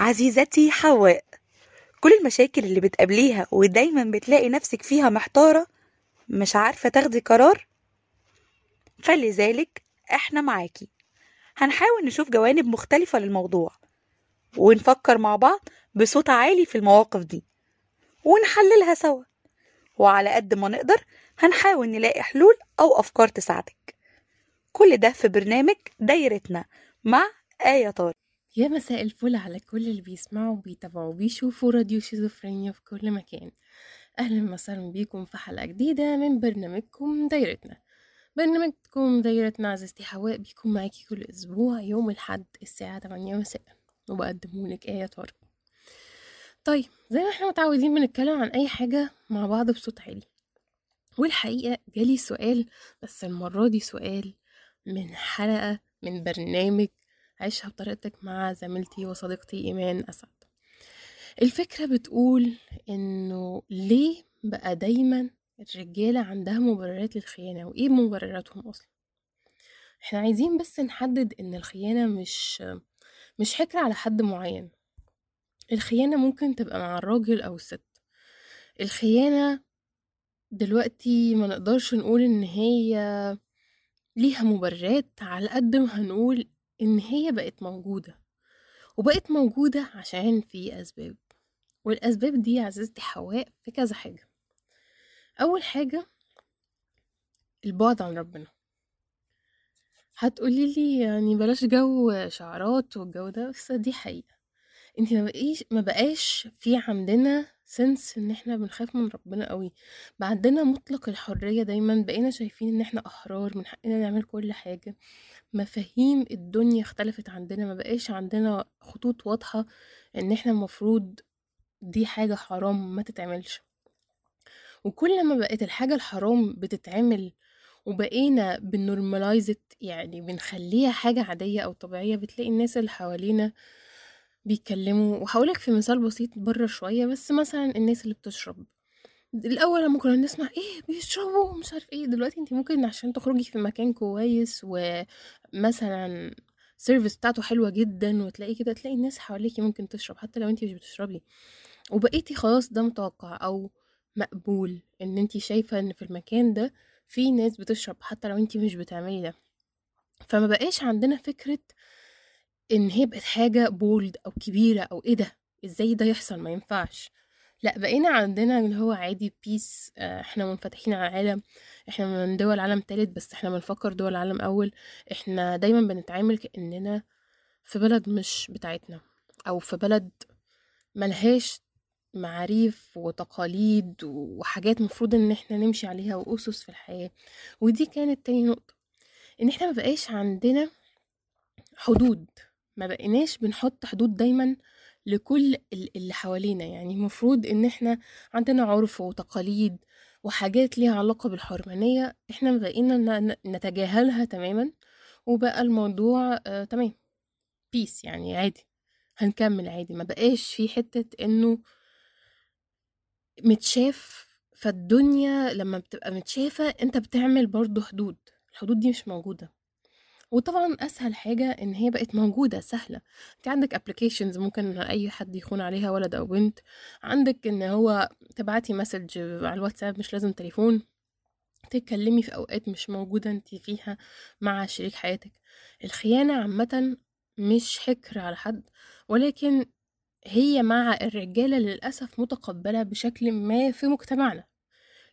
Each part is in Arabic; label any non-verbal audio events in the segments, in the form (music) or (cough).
عزيزتي حواء. كل المشاكل اللي بتقابليها ودايما بتلاقي نفسك فيها محتارة مش عارفة تاخدي قرار فلذلك إحنا معاكي. هنحاول نشوف جوانب مختلفة للموضوع ونفكر مع بعض بصوت عالي في المواقف دي ونحللها سوا. وعلى قد ما نقدر هنحاول نلاقي حلول أو أفكار تساعدك. كل ده في برنامج دايرتنا مع آية طارق. يا مساء الفل على كل اللي بيسمعوا وبيتابعوا وبيشوفوا راديو شيزوفرينيا في كل مكان. أهلا وسهلا بيكم في حلقة جديدة من برنامجكم دايرتنا. برنامجكم دايرتنا عزيزتي حواء بيكون معاكي كل أسبوع يوم الحد الساعة 8 مساء. وبقدمهولك آية طارق. طيب زي ما إحنا متعودين بنتكلم عن أي حاجة مع بعض بصوت عالي. والحقيقة جالي سؤال بس المرة دي سؤال من حلقة من برنامج عيشها بطريقتك مع زميلتي وصديقتي إيمان أسعد. الفكرة بتقول إنه ليه بقى دايما الرجالة عندها مبررات للخيانة وإيه مبرراتهم أصلا؟ إحنا عايزين بس نحدد إن الخيانة مش مش حكر على حد معين. الخيانة ممكن تبقى مع الراجل أو الست. الخيانة دلوقتي ما نقدرش نقول إن هي ليها مبررات على قد ما هنقول إن هي بقت موجودة وبقت موجودة عشان في أسباب والأسباب دي عزيزتي حواء في كذا حاجة. أول حاجة البعد عن ربنا. هتقولي لي يعني بلاش جو شعارات والجو ده بس دي حقيقة. إنتي ما بقيش ما بقاش في عندنا سنس إن إحنا بنخاف من ربنا قوي بقى عندنا مطلق الحرية دايما بقينا شايفين إن إحنا أحرار من حقنا نعمل كل حاجة. مفاهيم الدنيا اختلفت عندنا ما بقاش عندنا خطوط واضحة إن إحنا المفروض دي حاجة حرام ما تتعملش. وكل ما بقت الحاجة الحرام بتتعمل وبقينا بنورماليزت يعني بنخليها حاجة عادية أو طبيعية بتلاقي الناس اللي حوالينا بيتكلموا وهقولك في مثال بسيط بره شوية بس مثلا الناس اللي بتشرب. الأول لما كنا نسمع إيه بيشربوا مش عارف إيه. دلوقتي انت ممكن عشان تخرجي في مكان كويس ومثلا سيرفيس بتاعته حلوة جدا وتلاقي كده تلاقي الناس حواليكي ممكن تشرب حتى لو انت مش بتشربي. وبقيتي خلاص ده متوقع أو مقبول إن انت شايفة إن في المكان ده في ناس بتشرب حتى لو انت مش بتعملي ده. فما بقاش عندنا فكرة إن هي بقت حاجة بولد أو كبيرة أو إيه ده؟ إزاي ده يحصل؟ ما ينفعش. لأ بقينا عندنا اللي هو عادي بيس إحنا منفتحين على العالم. إحنا من دول عالم تالت بس إحنا بنفكر دول عالم أول. إحنا دايما بنتعامل كأننا في بلد مش بتاعتنا أو في بلد ملهاش معاريف وتقاليد وحاجات مفروض إن إحنا نمشي عليها وأسس في الحياة. ودي كانت تاني نقطة إن إحنا ما بقاش عندنا حدود. ما بقيناش بنحط حدود دايما لكل اللي حوالينا. يعني المفروض إن إحنا عندنا عرف وتقاليد وحاجات ليها علاقة بالحرمانية إحنا بقينا نتجاهلها تماما وبقى الموضوع آه تمام. بيس يعني عادي. هنكمل عادي. ما بقاش في حتة إنه متشاف فالدنيا لما بتبقى متشافة أنت بتعمل برضو حدود. الحدود دي مش موجودة. وطبعا أسهل حاجة إن هي بقت موجودة سهلة. أنت عندك applications ممكن أي حد يخون عليها ولد أو بنت. عندك إن هو تبعتي message على الواتساب مش لازم تليفون. تتكلمي في أوقات مش موجودة أنت فيها مع شريك حياتك. الخيانة عامة مش حكر على حد ولكن هي مع الرجالة للأسف متقبلة بشكل ما في مجتمعنا.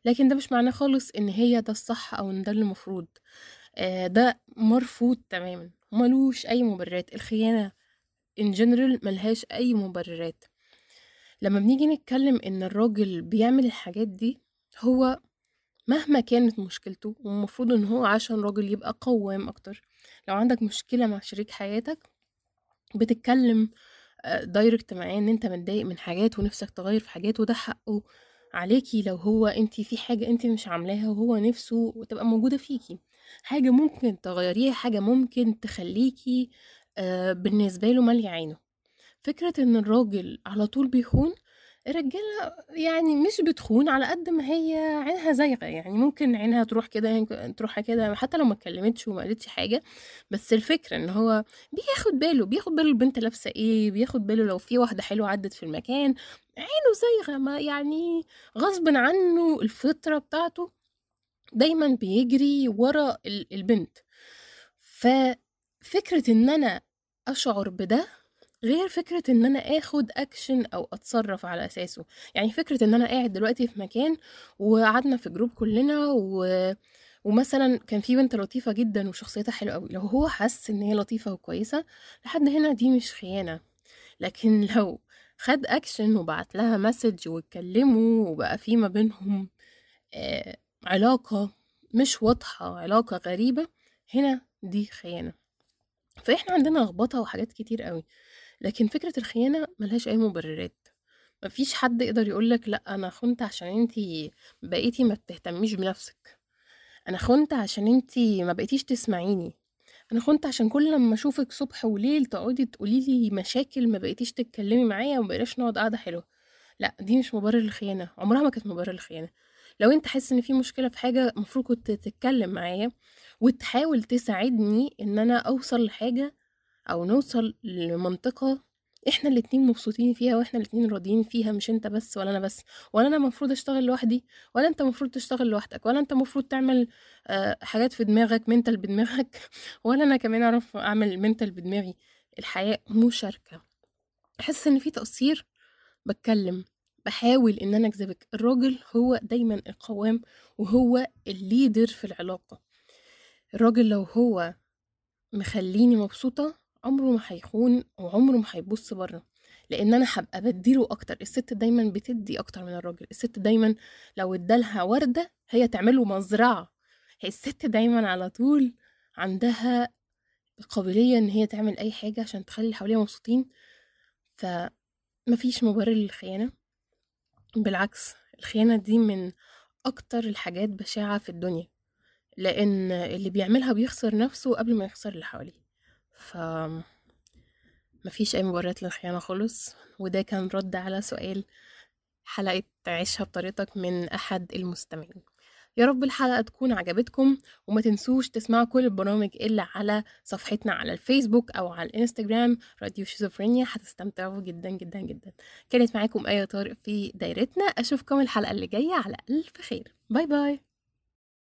لكن ده مش معناه خالص إن هي ده الصح أو إن ده المفروض ده مرفوض تماما. ملوش أي مبررات. الخيانة ان جنرال ملهاش أي مبررات. لما بنيجي نتكلم إن الراجل بيعمل الحاجات دي هو مهما كانت مشكلته والمفروض إن هو عشان راجل يبقى قوام أكتر. لو عندك مشكلة مع شريك حياتك بتتكلم دايركت معاه إن أنت متضايق من حاجات ونفسك تغير في حاجات وده حقه عليكي. لو هو انت في حاجة انت مش عاملاها وهو نفسه تبقى موجودة فيكي. حاجة ممكن تغيريها حاجة ممكن تخليكي آه بالنسبة له مالية عينه. فكرة إن الراجل على طول بيخون الرجالة يعني مش بتخون على قد ما هي عينها زايغة. يعني ممكن عينها تروح كده تروح كده حتى لو ما اتكلمتش وما قالتش حاجة. بس الفكرة إن هو بياخد باله بياخد باله البنت لابسة إيه بياخد باله لو في واحدة حلوة عدت في المكان. عينه زايغة ما يعني غصب عنه الفطرة بتاعته دايما بيجري ورا ال- البنت. ففكرة إن أنا أشعر بده غير فكرة إن أنا آخد اكشن أو أتصرف على أساسه. يعني فكرة إن أنا قاعد دلوقتي في مكان وقعدنا في group كلنا و... ومثلا كان في بنت لطيفة جدا وشخصيتها حلوة قوي لو هو حس إن هي لطيفة وكويسة لحد هنا دي مش خيانة. لكن (laughs) لو خد اكشن وبعت لها message واتكلموا وبقى في ما بينهم آه علاقة مش واضحة علاقة غريبة هنا دي خيانة. فإحنا عندنا لخبطة وحاجات كتير قوي لكن فكرة الخيانة ملهاش أي مبررات. مفيش حد يقدر يقولك لأ أنا خنت عشان انتي بقيتي ما بتهتميش بنفسك. أنا خنت عشان انتي ما بقيتيش تسمعيني. أنا خنت عشان كل لما أشوفك صبح وليل تقعدي تقوليلي مشاكل ما بقيتيش تتكلمي معايا وما نقعد قعدة حلوة. لأ دي مش مبرر الخيانة عمرها ما كانت مبرر الخيانة. لو أنت حاسس إن في مشكلة في حاجة المفروض كنت تتكلم معايا وتحاول تساعدني إن أنا أوصل لحاجة أو نوصل لمنطقة إحنا الاتنين مبسوطين فيها وإحنا الاتنين راضيين فيها مش أنت بس ولا أنا بس. ولا أنا مفروض أشتغل لوحدي ولا أنت مفروض تشتغل لوحدك ولا أنت مفروض تعمل آه، حاجات في دماغك منتل بدماغك (laughs) ولا أنا كمان أعرف أعمل منتل بدماغي. الحياة مشاركة. أحس إن في تقصير بتكلم. بحاول إن أنا أجذبك. الراجل هو دايما القوام وهو الليدر في العلاقة. الراجل لو هو مخليني مبسوطة عمره ما هيخون وعمره ما هيبص بره لأن أنا هبقى بديله أكتر. الست دايما بتدي أكتر من الراجل. الست دايما لو ادالها وردة هي تعمله مزرعة. هي الست دايما على طول عندها القابلية إن هي تعمل أي حاجة عشان تخلي اللي حواليها مبسوطين. فمفيش مبرر للخيانة. بالعكس الخيانة دي من أكتر الحاجات بشاعة في الدنيا لأن اللي بيعملها بيخسر نفسه قبل ما يخسر اللي حواليه. ف مفيش أي مبررات للخيانة خالص وده كان رد على سؤال حلقة عيشها بطريقتك من أحد المستمعين. يا رب الحلقة تكون عجبتكم وما تنسوش تسمعوا كل البرامج اللي على صفحتنا على الفيسبوك أو على الإنستجرام راديو شيزوفرينيا هتستمتعوا جدا جدا جدا. كانت معاكم آية طارق في دايرتنا أشوفكم الحلقة اللي جاية على ألف خير. باي باي.